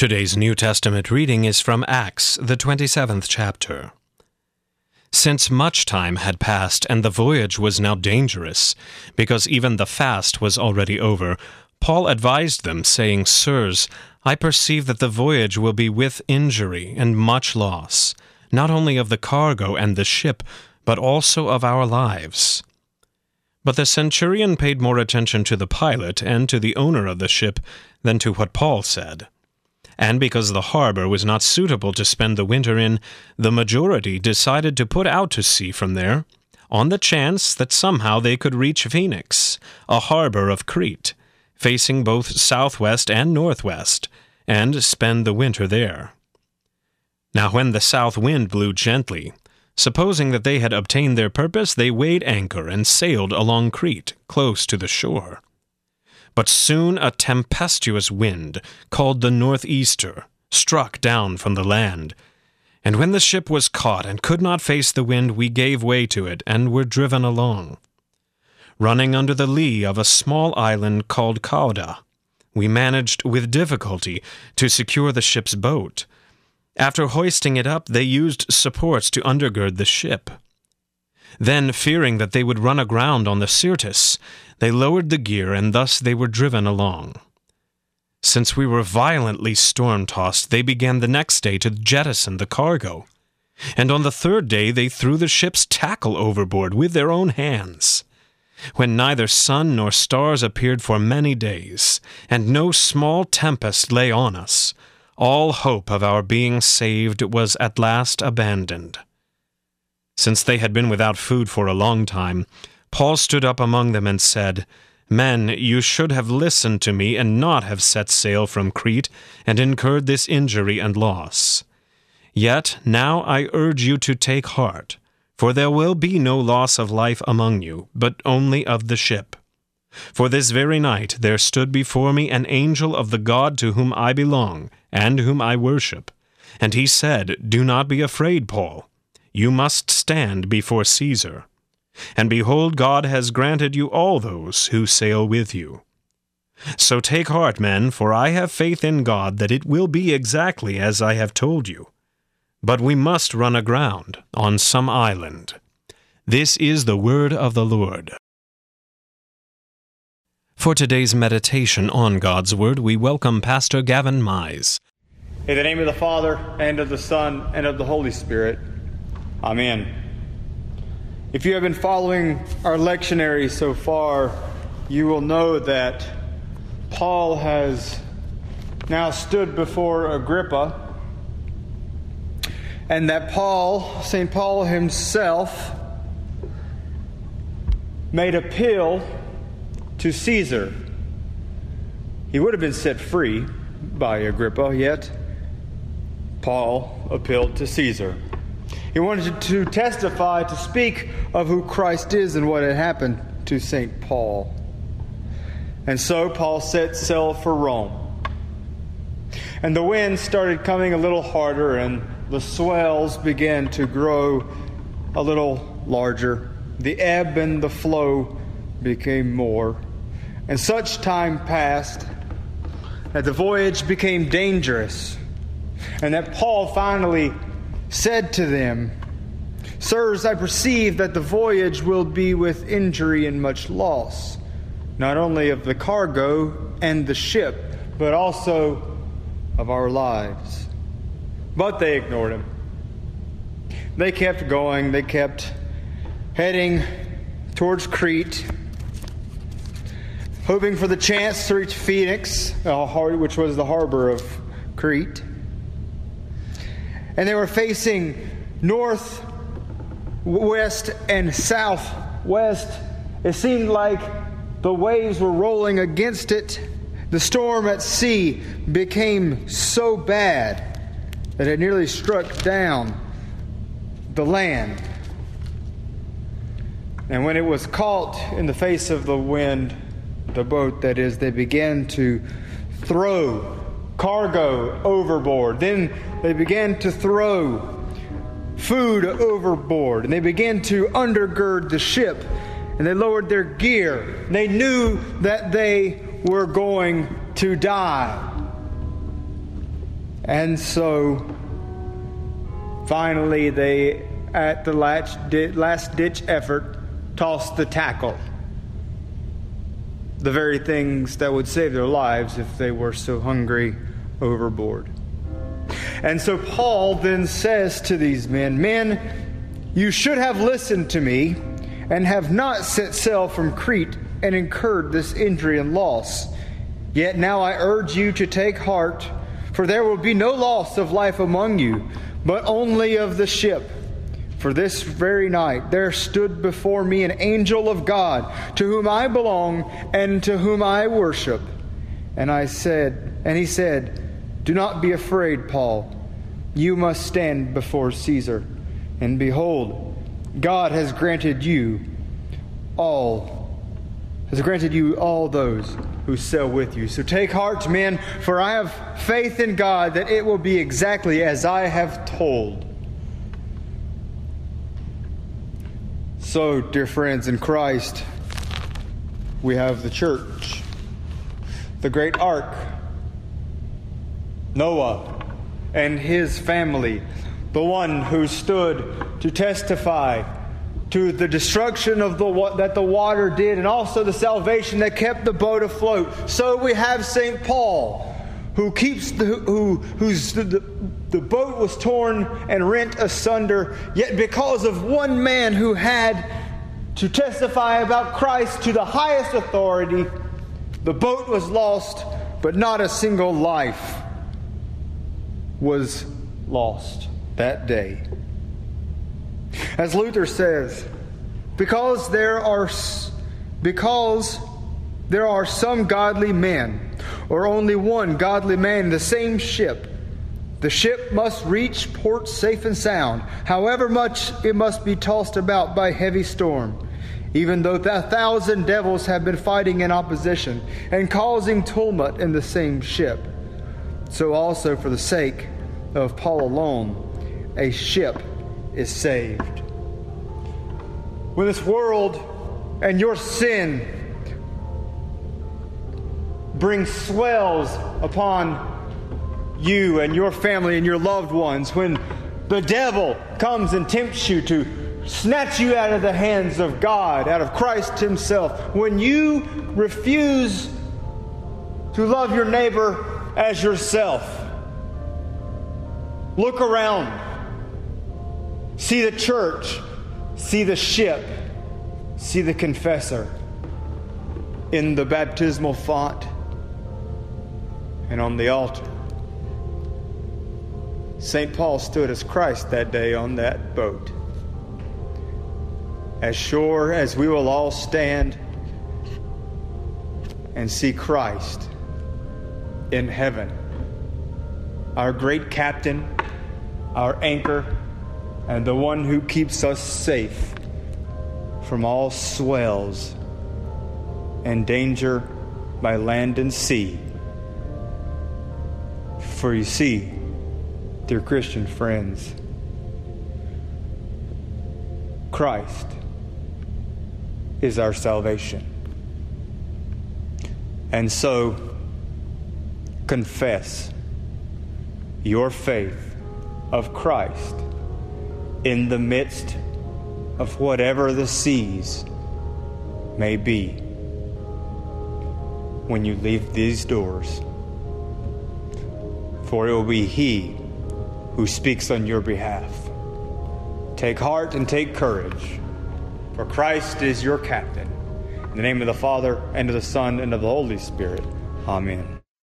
Today's New Testament reading is from Acts, the 27th chapter. Since much time had passed and the voyage was now dangerous, because even the fast was already over, Paul advised them, saying, Sirs, I perceive that the voyage will be with injury and much loss, not only of the cargo and the ship, but also of our lives. But the centurion paid more attention to the pilot and to the owner of the ship than to what Paul said. And because the harbor was not suitable to spend the winter in, the majority decided to put out to sea from there, on the chance that somehow they could reach Phoenix, a harbor of Crete, facing both southwest and northwest, and spend the winter there. Now when the south wind blew gently, Supposing that they had obtained their purpose, they weighed anchor and sailed along Crete, close to the shore. But soon a tempestuous wind, called the northeaster, struck down from the land. And when the ship was caught and could not face the wind, we gave way to it and were driven along. Running under the lee of a small island called Cauda, we managed with difficulty to secure the ship's boat after hoisting it up, they used supports to undergird the ship. Then, fearing that they would run aground on the Syrtis, they lowered the gear, and thus they were driven along. Since we were violently storm tossed, they began the next day to jettison the cargo. And on the third day they threw the ship's tackle overboard with their own hands. When neither sun nor stars appeared for many days, and no small tempest lay on us, all hope of our being saved was at last abandoned. Since they had been without food for a long time, Paul stood up among them and said, Men, you should have listened to me and not have set sail from Crete and incurred this injury and loss. Yet now I urge you to take heart, for there will be no loss of life among you, but only of the ship. For this very night there stood before me an angel of the God to whom I belong, and whom I worship. And he said, Do not be afraid, Paul. You must stand before Caesar. And behold, God has granted you all those who sail with you. So take heart, men, for I have faith in God that it will be exactly as I have told you. But we must run aground on some island. This is the word of the Lord. For today's meditation on God's Word, we welcome Pastor Gavin Mize. In the name of the Father, and of the Son, and of the Holy Spirit. Amen. If you have been following our lectionary so far, you will know that Paul has now stood before Agrippa, and that Paul, St. Paul himself, made appeal to Caesar. He would have been set free by Agrippa, yet Paul appealed to Caesar. He wanted to testify, to speak of who Christ is and what had happened to St. Paul. And so Paul set sail for Rome. And the wind started coming a little harder, and the swells began to grow a little larger. The ebb and the flow became more. And such time passed that the voyage became dangerous, and that Paul finally said to them, Sirs, I perceive that the voyage will be with injury and much loss, not only of the cargo and the ship, but also of our lives. But they ignored him. They kept going, they kept heading towards Crete hoping for the chance to reach Phoenix, which was the harbor of Crete. And they were facing north, west, and southwest. It seemed like the waves were rolling against it. The storm at sea became so bad that it nearly struck down the land. And when it was caught in the face of the wind, the boat, that is, they began to throw cargo overboard. Then they began to throw food overboard. And they began to undergird the ship. And they lowered their gear. They knew that they were going to die. And so finally, they, at the last ditch effort, tossed the tackle. The very things that would save their lives if they were so hungry overboard. And so Paul then says to these men, Men, you should have listened to me and have not set sail from Crete and incurred this injury and loss. Yet now I urge you to take heart, for there will be no loss of life among you, but only of the ship. For this very night there stood before me an angel of God, to whom I belong and to whom I worship. And I said, and he said, Do not be afraid, Paul. You must stand before Caesar. And behold, God has granted you all has granted you all those who sail with you. So take heart, men, for I have faith in God that it will be exactly as I have told. So, dear friends in Christ, we have the church, the great ark, Noah and his family, the one who stood to testify to the destruction of the that the water did and also the salvation that kept the boat afloat. So we have St. Paul who keeps the who who's the, the, the boat was torn and rent asunder yet because of one man who had to testify about Christ to the highest authority the boat was lost but not a single life was lost that day as Luther says, because there are because there are some godly men, or only one godly man in the same ship, the ship must reach port safe and sound, however much it must be tossed about by heavy storm. Even though a thousand devils have been fighting in opposition and causing tumult in the same ship, so also for the sake of Paul alone, a ship is saved. When this world and your sin bring swells upon you and your family and your loved ones, when the devil comes and tempts you to snatch you out of the hands of God, out of Christ Himself, when you refuse to love your neighbor as yourself, look around See the church, see the ship, see the confessor in the baptismal font and on the altar. St. Paul stood as Christ that day on that boat. As sure as we will all stand and see Christ in heaven, our great captain, our anchor, and the one who keeps us safe from all swells and danger by land and sea. For you see, dear Christian friends, Christ is our salvation. And so, confess your faith of Christ in the midst of whatever the seas may be when you leave these doors. For it will be He who speaks on your behalf. Take heart and take courage, for Christ is your captain. In the name of the Father, and of the Son, and of the Holy Spirit. Amen.